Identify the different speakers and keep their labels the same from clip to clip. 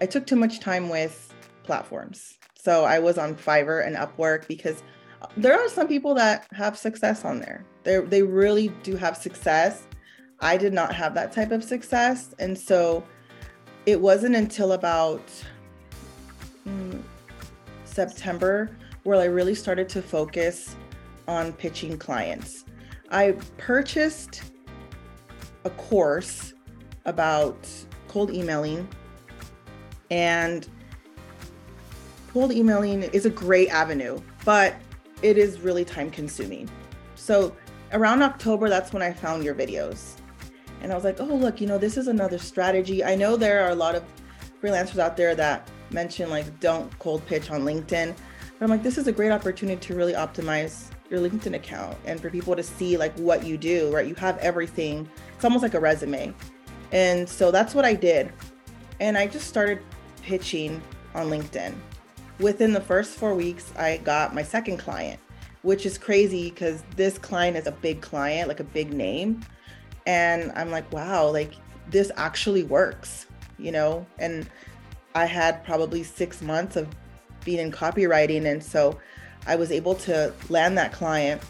Speaker 1: I took too much time with platforms. So I was on Fiverr and Upwork because there are some people that have success on there. They they really do have success. I did not have that type of success, and so it wasn't until about mm, September where I really started to focus on pitching clients. I purchased a course about cold emailing and cold emailing is a great avenue, but it is really time consuming. So around October, that's when I found your videos. And I was like, oh, look, you know, this is another strategy. I know there are a lot of freelancers out there that mention like don't cold pitch on LinkedIn. But I'm like, this is a great opportunity to really optimize your LinkedIn account and for people to see like what you do, right? You have everything. It's almost like a resume. And so that's what I did. And I just started pitching on LinkedIn within the first four weeks, I got my second client, which is crazy because this client is a big client, like a big name. And I'm like, wow, like this actually works, you know? And I had probably six months of being in copywriting. And so I was able to land that client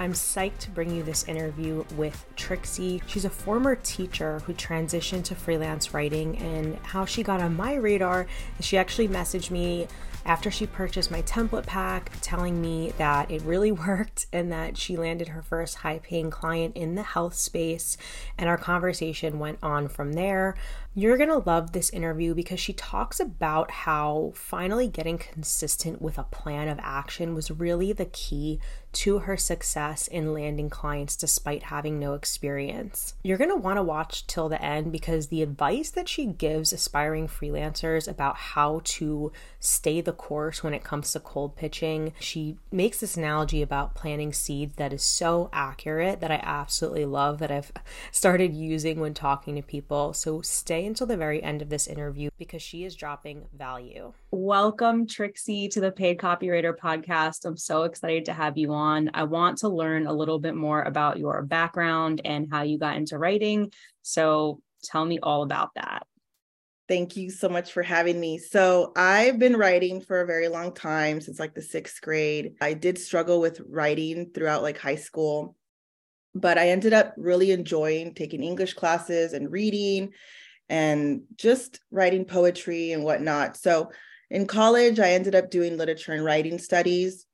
Speaker 2: I'm psyched to bring you this interview with Trixie. She's a former teacher who transitioned to freelance writing, and how she got on my radar is she actually messaged me after she purchased my template pack, telling me that it really worked and that she landed her first high paying client in the health space. And our conversation went on from there. You're going to love this interview because she talks about how finally getting consistent with a plan of action was really the key to her success in landing clients despite having no experience. You're going to want to watch till the end because the advice that she gives aspiring freelancers about how to stay the course when it comes to cold pitching, she makes this analogy about planting seeds that is so accurate that I absolutely love that I've started using when talking to people. So stay until the very end of this interview because she is dropping value. Welcome, Trixie, to the Paid Copywriter podcast. I'm so excited to have you on. I want to learn a little bit more about your background and how you got into writing. So tell me all about that.
Speaker 1: Thank you so much for having me. So, I've been writing for a very long time, since like the sixth grade. I did struggle with writing throughout like high school, but I ended up really enjoying taking English classes and reading and just writing poetry and whatnot. So in college, I ended up doing literature and writing studies.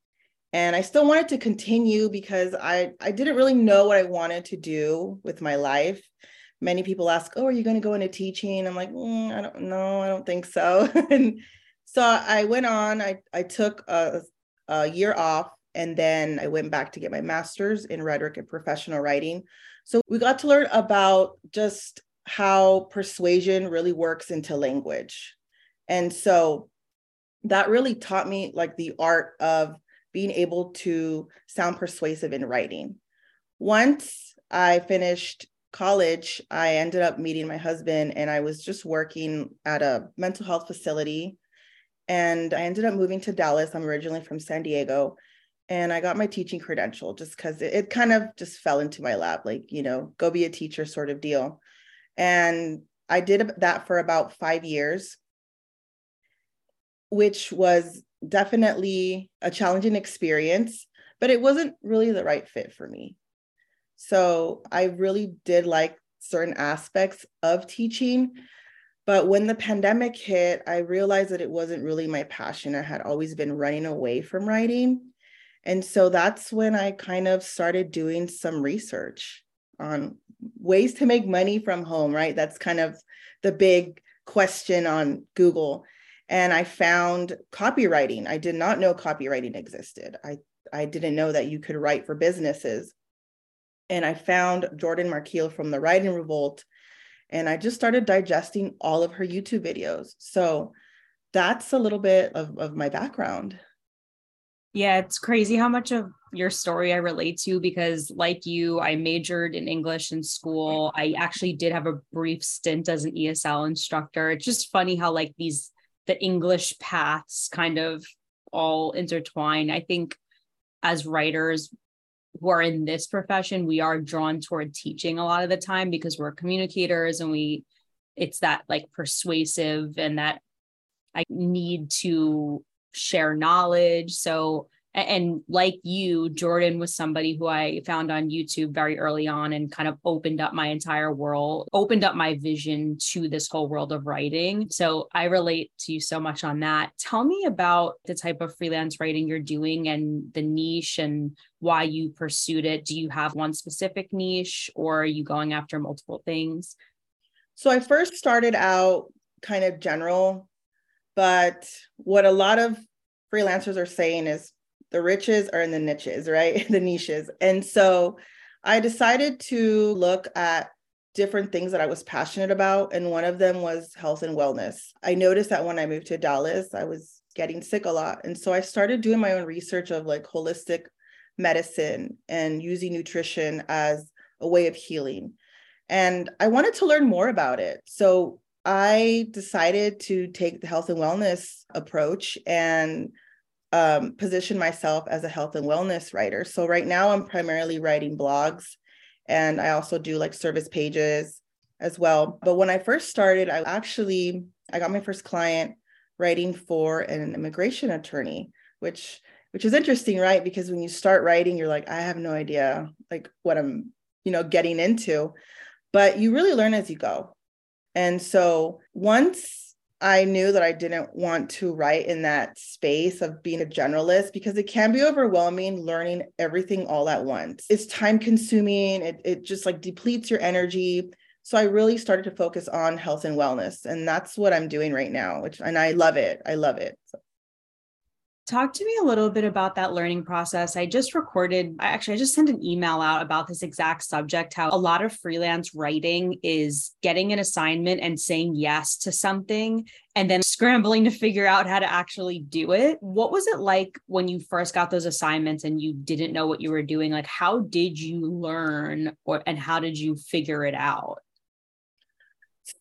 Speaker 1: And I still wanted to continue because I, I didn't really know what I wanted to do with my life. Many people ask, Oh, are you going to go into teaching? I'm like, mm, I don't know. I don't think so. and so I went on, I, I took a, a year off and then I went back to get my master's in rhetoric and professional writing. So we got to learn about just how persuasion really works into language. And so that really taught me like the art of being able to sound persuasive in writing. Once I finished college, I ended up meeting my husband and I was just working at a mental health facility. And I ended up moving to Dallas. I'm originally from San Diego. And I got my teaching credential just because it, it kind of just fell into my lap, like, you know, go be a teacher sort of deal. And I did that for about five years, which was definitely a challenging experience, but it wasn't really the right fit for me. So I really did like certain aspects of teaching. But when the pandemic hit, I realized that it wasn't really my passion. I had always been running away from writing. And so that's when I kind of started doing some research on ways to make money from home, right? That's kind of the big question on Google. And I found copywriting. I did not know copywriting existed. I, I didn't know that you could write for businesses. And I found Jorden Makelle from the Writing Revolt. And I just started digesting all of her YouTube videos. So that's a little bit of, of my background.
Speaker 2: Yeah, it's crazy how much of your story I relate to because, like you, I majored in English in school. I actually did have a brief stint as an ESL instructor. It's just funny how, like, these the English paths kind of all intertwine. I think as writers who are in this profession, we are drawn toward teaching a lot of the time because we're communicators and we it's that like persuasive and that I need to share knowledge. So and like you jordan was somebody who i found on youtube very early on and kind of opened up my entire world opened up my vision to this whole world of writing. So i relate to you so much on that. Tell me about the type of freelance writing you're doing and the niche and why you pursued it. Do you have one specific niche or are you going after multiple things?
Speaker 1: So i first started out kind of general but what a lot of freelancers are saying is the riches are in the niches, right? the niches. And so I decided to look at different things that I was passionate about. And one of them was health and wellness. I noticed that when I moved to Dallas, I was getting sick a lot. And so I started doing my own research of like holistic medicine and using nutrition as a way of healing. And I wanted to learn more about it. So I decided to take the health and wellness approach and um, position myself as a health and wellness writer. So right now I'm primarily writing blogs and I also do like service pages as well. But when I first started, I actually I got my first client writing for an immigration attorney, which which is interesting, right? Because when you start writing, you're like, I have no idea like what I'm, you know, getting into. But you really learn as you go. And so once I knew that I didn't want to write in that space of being a generalist because it can be overwhelming learning everything all at once. It's time consuming, it, it just like depletes your energy. So I really started to focus on health and wellness. And that's what I'm doing right now, which and I love it. I love it. So.
Speaker 2: Talk to me a little bit about that learning process. I just recorded, actually, I just sent an email out about this exact subject how a lot of freelance writing is getting an assignment and saying yes to something and then scrambling to figure out how to actually do it. What was it like when you first got those assignments and you didn't know what you were doing? Like, how did you learn or, and how did you figure it out?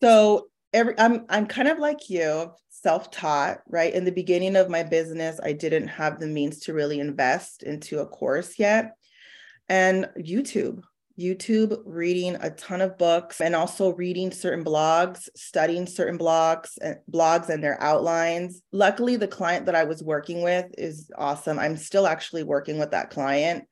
Speaker 1: So, every I'm I'm kind of like you self-taught right? In the beginning of my business i didn't have the means to really invest into a course yet. And youtube youtube reading a ton of books and also reading certain blogs studying certain blogs and blogs and their outlines. Luckily the client that i was working with is awesome. I'm still actually working with that client.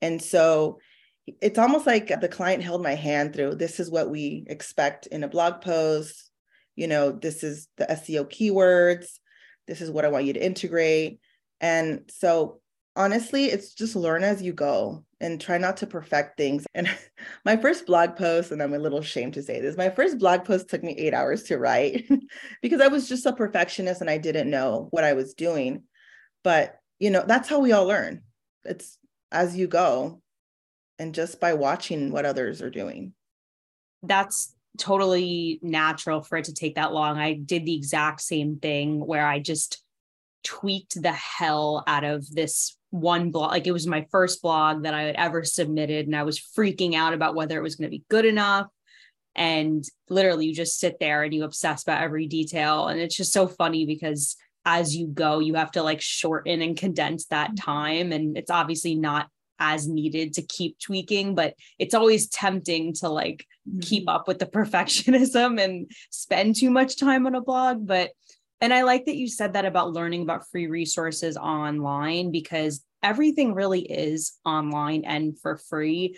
Speaker 1: And so it's almost like the client held my hand through this is what we expect in a blog post you know, this is the SEO keywords, this is what I want you to integrate. And so honestly, it's just learn as you go and try not to perfect things. And my first blog post, and I'm a little ashamed to say this, my first blog post took me eight hours to write because I was just a perfectionist and I didn't know what I was doing. But, you know, that's how we all learn. It's as you go and just by watching what others are doing.
Speaker 2: That's totally natural for it to take that long. I did the exact same thing where I just tweaked the hell out of this one blog. Like it was my first blog that I had ever submitted, and I was freaking out about whether it was going to be good enough. And literally, you just sit there and you obsess about every detail. And it's just so funny because as you go, you have to like shorten and condense that mm-hmm. time. And it's obviously not as needed to keep tweaking, but it's always tempting to like mm-hmm. keep up with the perfectionism and spend too much time on a blog. But, and I like that you said that about learning about free resources online because everything really is online and for free.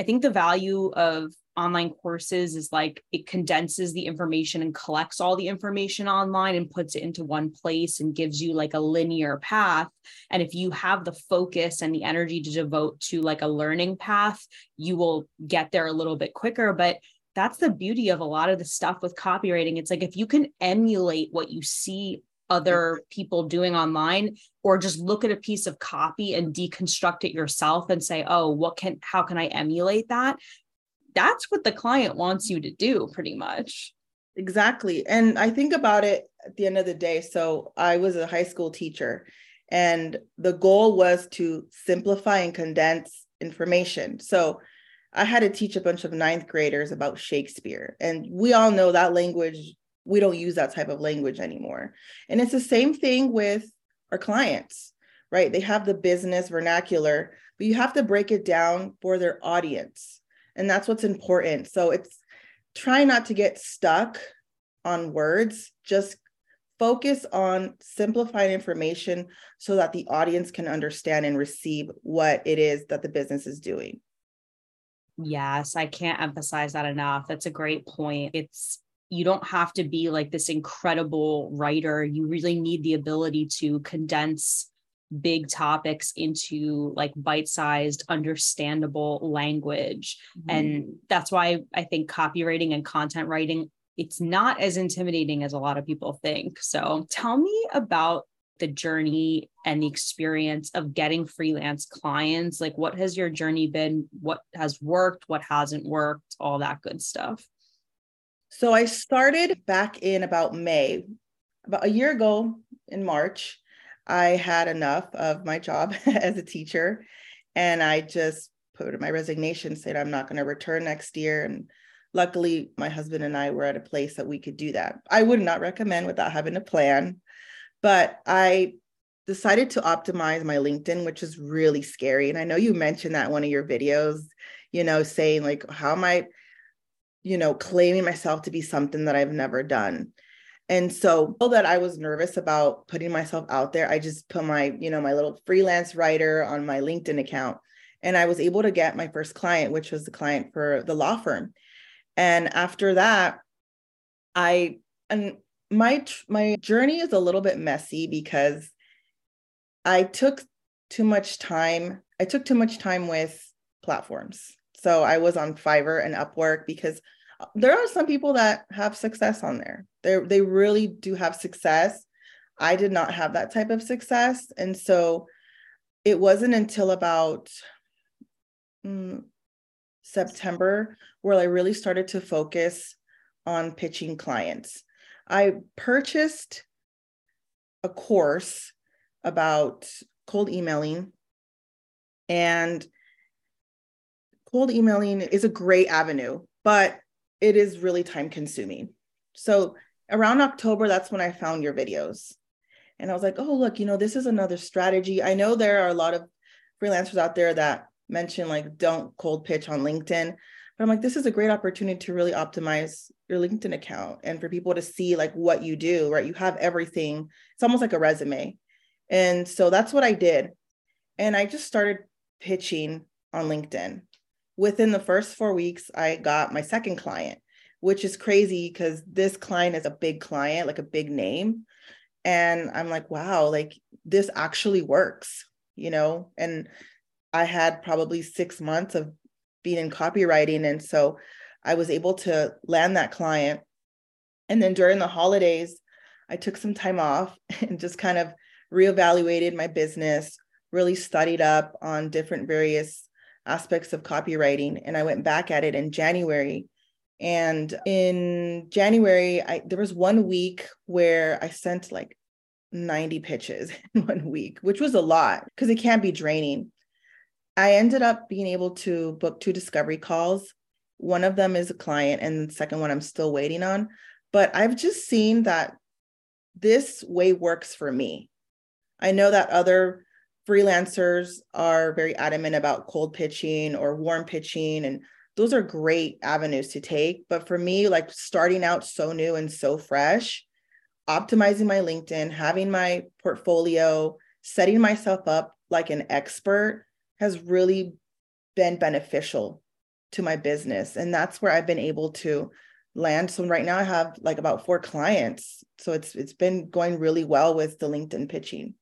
Speaker 2: I think the value of online courses is like it condenses the information and collects all the information online and puts it into one place and gives you like a linear path. And if you have the focus and the energy to devote to like a learning path you will get there a little bit quicker. But that's the beauty of a lot of the stuff with copywriting. It's like if you can emulate what you see other people doing online or just look at a piece of copy and deconstruct it yourself and say oh what can how can i emulate that that's what the client wants you to do pretty much.
Speaker 1: Exactly. And I think about it at the end of the day. So I was a high school teacher, and the goal was to simplify and condense information. So I had to teach a bunch of ninth graders about Shakespeare. And we all know that language, we don't use that type of language anymore. And it's the same thing with our clients, right? They have the business vernacular, but you have to break it down for their audience and that's what's important so it's try not to get stuck on words, just focus on simplified information so that the audience can understand and receive what it is that the business is doing.
Speaker 2: Yes, I can't emphasize that enough. That's a great point. It's you don't have to be like this incredible writer. You really need the ability to condense big topics into like bite-sized understandable language. Mm-hmm. and that's why i think copywriting and content writing it's not as intimidating as a lot of people think. So tell me about the journey and the experience of getting freelance clients. Like what has your journey been? What has worked? What hasn't worked? All that good stuff.
Speaker 1: So i started back in about may about a year ago in march I had enough of my job as a teacher and I just put my resignation, said I'm not going to return next year. And luckily, my husband and I were at a place that we could do that. I would not recommend without having a plan, but I decided to optimize my LinkedIn, which is really scary. And I know you mentioned that one of your videos, you know, saying like, how am I, you know, claiming myself to be something that I've never done? And so that I was nervous about putting myself out there, I just put my, you know, my little freelance writer on my LinkedIn account. And I was able to get my first client, which was the client for the law firm. And after that, I and my my journey is a little bit messy because I took too much time. I took too much time with platforms. So I was on Fiverr and Upwork because there are some people that have success on there. They they really do have success. I did not have that type of success, and so it wasn't until about mm, September where I really started to focus on pitching clients. I purchased a course about cold emailing and cold emailing is a great avenue but it is really time consuming. So around October, that's when I found your videos. And I was like, oh, look, you know, this is another strategy. I know there are a lot of freelancers out there that mention like don't cold pitch on LinkedIn. But I'm like, this is a great opportunity to really optimize your LinkedIn account and for people to see like what you do, right? You have everything. It's almost like a resume. And so that's what I did. And I just started pitching on LinkedIn within the first four weeks, I got my second client, which is crazy because this client is a big client, like a big name. And I'm like, wow, like this actually works, you know? And I had probably six months of being in copywriting. And so I was able to land that client. And then during the holidays, I took some time off and just kind of reevaluated my business, really studied up on different various aspects of copywriting and I went back at it in January. And in January, I there was one week where I sent like 90 pitches in one week, which was a lot because it can be draining. I ended up being able to book two discovery calls. One of them is a client, and the second one I'm still waiting on. But I've just seen that this way works for me. I know that other freelancers are very adamant about cold pitching or warm pitching and those are great avenues to take. But for me like starting out so new and so fresh optimizing my linkedin having my portfolio setting myself up like an expert has really been beneficial to my business and that's where i've been able to land. So right now i have like about four clients. So it's it's been going really well with the linkedin pitching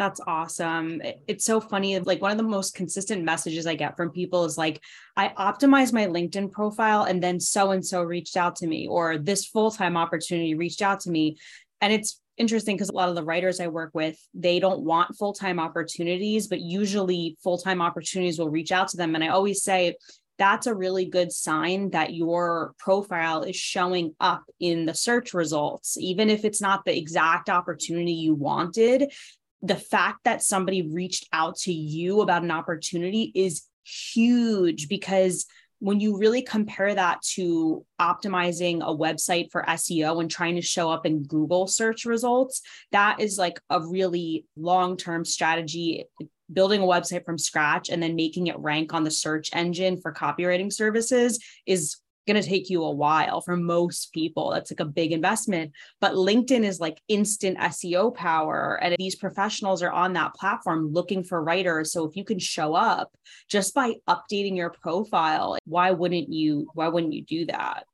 Speaker 2: that's awesome. It's so funny. Like one of the most consistent messages I get from people is like, I optimized my LinkedIn profile and then so and so reached out to me, or this full time opportunity reached out to me. And it's interesting because a lot of the writers I work with, they don't want full time opportunities, but usually full time opportunities will reach out to them. And I always say, that's a really good sign that your profile is showing up in the search results. Even if it's not the exact opportunity you wanted, the fact that somebody reached out to you about an opportunity is huge because when you really compare that to optimizing a website for SEO and trying to show up in Google search results, that is like a really long term strategy. Building a website from scratch and then making it rank on the search engine for copywriting services is going to take you a while for most people. That's like a big investment. But LinkedIn is like instant SEO power. And these professionals are on that platform looking for writers. So if you can show up just by updating your profile, why wouldn't you? Why wouldn't you do that?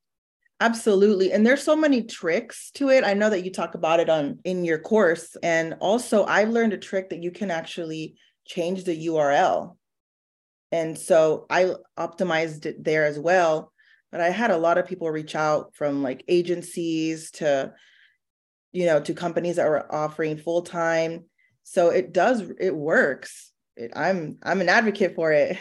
Speaker 1: Absolutely. And there's so many tricks to it. I know that you talk about it on in your course. And also I've learned a trick that you can actually change the URL. And so I optimized it there as well. But I had a lot of people reach out from like agencies to, you know, to companies that were offering full time. So it does, it works. It, I'm I'm an advocate for it.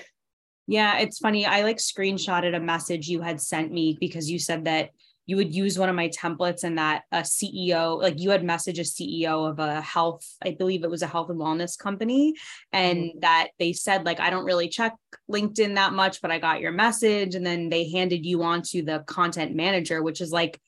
Speaker 2: Yeah, it's funny. I like screenshotted a message you had sent me because you said that you would use one of my templates and that a CEO, like you had messaged a CEO of a health, I believe it was a health and wellness company, and mm-hmm. that they said, like, I don't really check LinkedIn that much, but I got your message. And then they handed you on to the content manager, which is like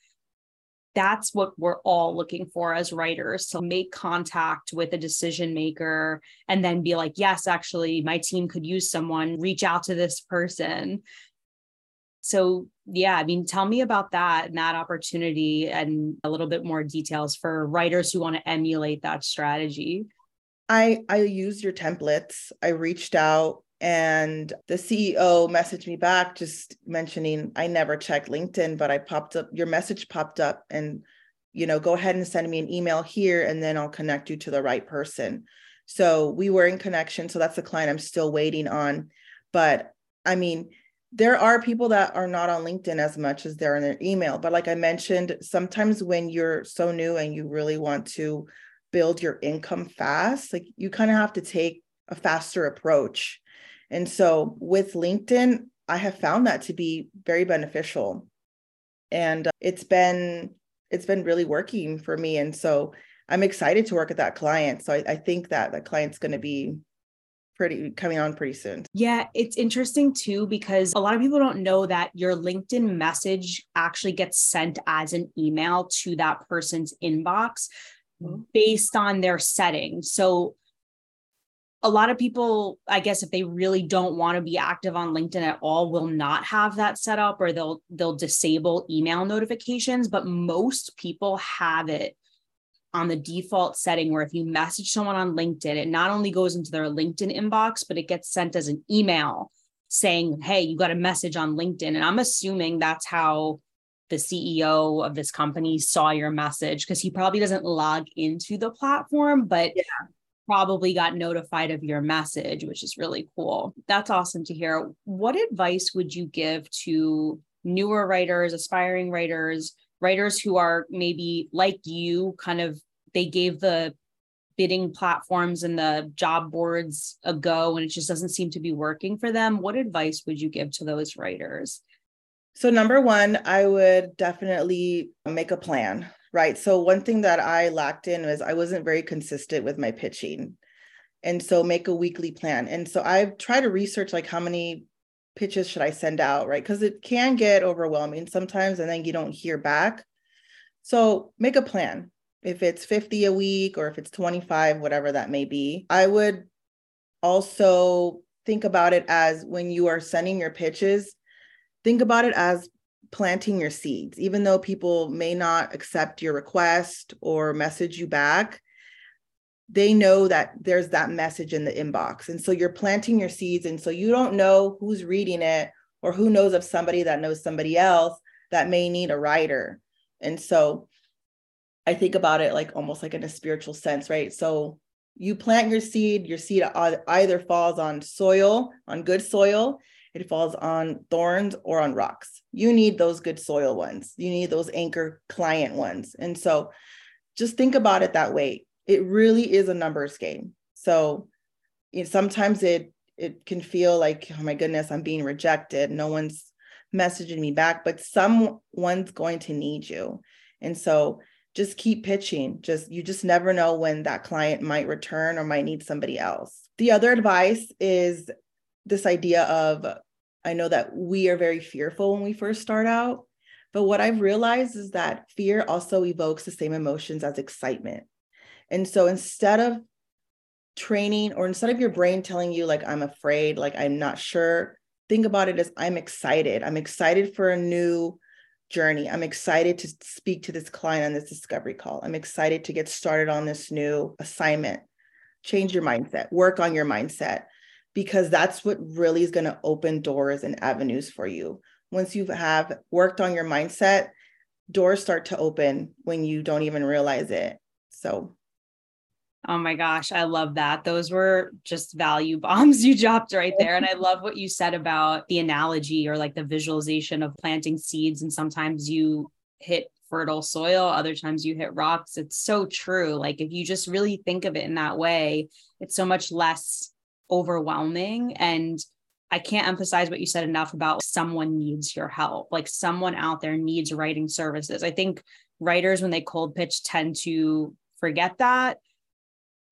Speaker 2: that's what we're all looking for as writers to make contact with a decision maker and then be like yes actually my team could use someone reach out to this person so yeah i mean tell me about that and that opportunity and a little bit more details for writers who want to emulate that strategy
Speaker 1: i i used your templates i reached out and the CEO messaged me back just mentioning I never checked LinkedIn, but I popped up, your message popped up and, you know, go ahead and send me an email here and then I'll connect you to the right person. So we were in connection. So that's the client I'm still waiting on. But I mean, there are people that are not on LinkedIn as much as they're in their email. But like I mentioned, sometimes when you're so new and you really want to build your income fast, like you kind of have to take a faster approach and so with LinkedIn, I have found that to be very beneficial. And uh, it's been it's been really working for me. And so I'm excited to work with that client. So I, I think that the client's going to be pretty coming on pretty soon.
Speaker 2: Yeah, it's interesting too because a lot of people don't know that your LinkedIn message actually gets sent as an email to that person's inbox mm-hmm. based on their settings. So a lot of people, I guess, if they really don't want to be active on LinkedIn at all, will not have that set up or they'll they'll disable email notifications. But most people have it on the default setting where if you message someone on LinkedIn, it not only goes into their LinkedIn inbox, but it gets sent as an email saying, Hey, you got a message on LinkedIn. And I'm assuming that's how the CEO of this company saw your message because he probably doesn't log into the platform, but yeah probably got notified of your message, which is really cool. That's awesome to hear. What advice would you give to newer writers, aspiring writers, writers who are maybe like you, kind of they gave the bidding platforms and the job boards a go and it just doesn't seem to be working for them? What advice would you give to those writers?
Speaker 1: So, number one, I would definitely make a plan right? So one thing that I lacked in was I wasn't very consistent with my pitching. And so make a weekly plan. And so I've tried to research like how many pitches should I send out, right? Because it can get overwhelming sometimes and then you don't hear back. So make a plan. If it's 50 a week or if it's 25, whatever that may be. I would also think about it as when you are sending your pitches, think about it as planting your seeds, even though people may not accept your request or message you back. They know that there's that message in the inbox. And so you're planting your seeds. And so you don't know who's reading it or who knows of somebody that knows somebody else that may need a writer. And so I think about it like almost like in a spiritual sense, right? So you plant your seed, your seed either falls on soil, on good soil, it falls on thorns or on rocks. You need those good soil ones. You need those anchor client ones. And so just think about it that way. It really is a numbers game. So you know, sometimes it it can feel like, oh my goodness, I'm being rejected. No one's messaging me back, but someone's going to need you. And so just keep pitching. Just you just never know when that client might return or might need somebody else. The other advice is this idea of I know that we are very fearful when we first start out, but what I've realized is that fear also evokes the same emotions as excitement. And so instead of training or instead of your brain telling you like I'm afraid, like I'm not sure, think about it as I'm excited. I'm excited for a new journey. I'm excited to speak to this client on this discovery call. I'm excited to get started on this new assignment. Change your mindset, work on your mindset, because that's what really is going to open doors and avenues for you. Once you have worked on your mindset, doors start to open when you don't even realize it. So
Speaker 2: Oh my gosh, I love that. Those were just value bombs you dropped right there. And I love what you said about the analogy or like the visualization of planting seeds. And sometimes you hit fertile soil, other times you hit rocks. It's so true. Like if you just really think of it in that way, it's so much less overwhelming. And I can't emphasize what you said enough about someone needs your help. Like someone out there needs writing services. I think writers, when they cold pitch, tend to forget that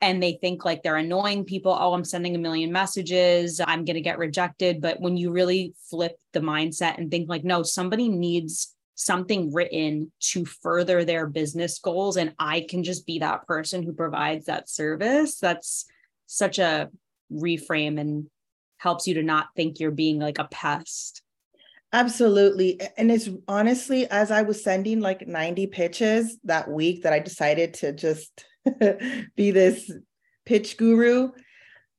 Speaker 2: and they think like they're annoying people. Oh, I'm sending a million messages. I'm going to get rejected. But when you really flip the mindset and think like, no, somebody needs something written to further their business goals, and I can just be that person who provides that service, that's such a reframe and helps you to not think you're being like a pest.
Speaker 1: Absolutely. And it's honestly, as I was sending like 90 pitches that week, that I decided to just be this pitch guru,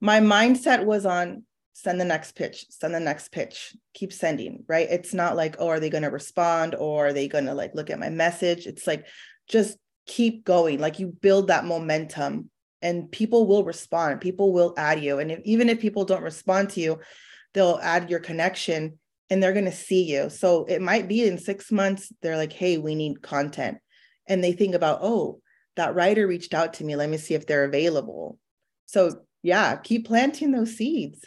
Speaker 1: my mindset was on send the next pitch, send the next pitch, keep sending, right? It's not like, oh, are they going to respond or are they going to like look at my message? It's like, just keep going. Like you build that momentum and people will respond. People will add you. And if, even if people don't respond to you, they'll add your connection and they're going to see you. So it might be in six months, they're like, hey, we need content. And they think about, oh, that writer reached out to me. Let me see if they're available. So, yeah, keep planting those seeds.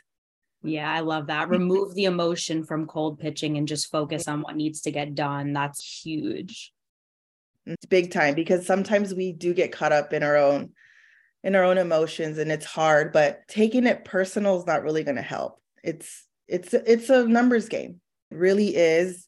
Speaker 2: Yeah, I love that. Remove the emotion from cold pitching and just focus on what needs to get done. That's huge.
Speaker 1: It's big time because sometimes we do get caught up in our own in our own emotions and it's hard, but taking it personal is not really going to help. It's it's it's a numbers game. It really is.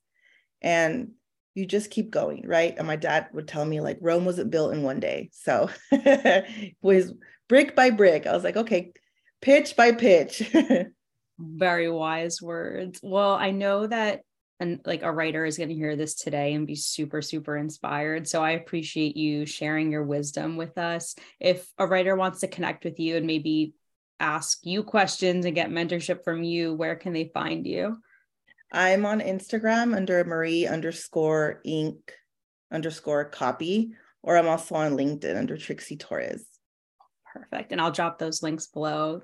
Speaker 1: And you just keep going, right? And my dad would tell me like Rome wasn't built in one day. So it was brick by brick. I was like, okay, pitch by pitch.
Speaker 2: Very wise words. Well, I know that and like a writer is going to hear this today and be super super inspired so i appreciate you sharing your wisdom with us if a writer wants to connect with you and maybe ask you questions and get mentorship from you where can they find you
Speaker 1: I'm on Instagram under Marie underscore Ink underscore copy, or I'm also on LinkedIn under Trixie Torres.
Speaker 2: Perfect. And I'll drop those links below.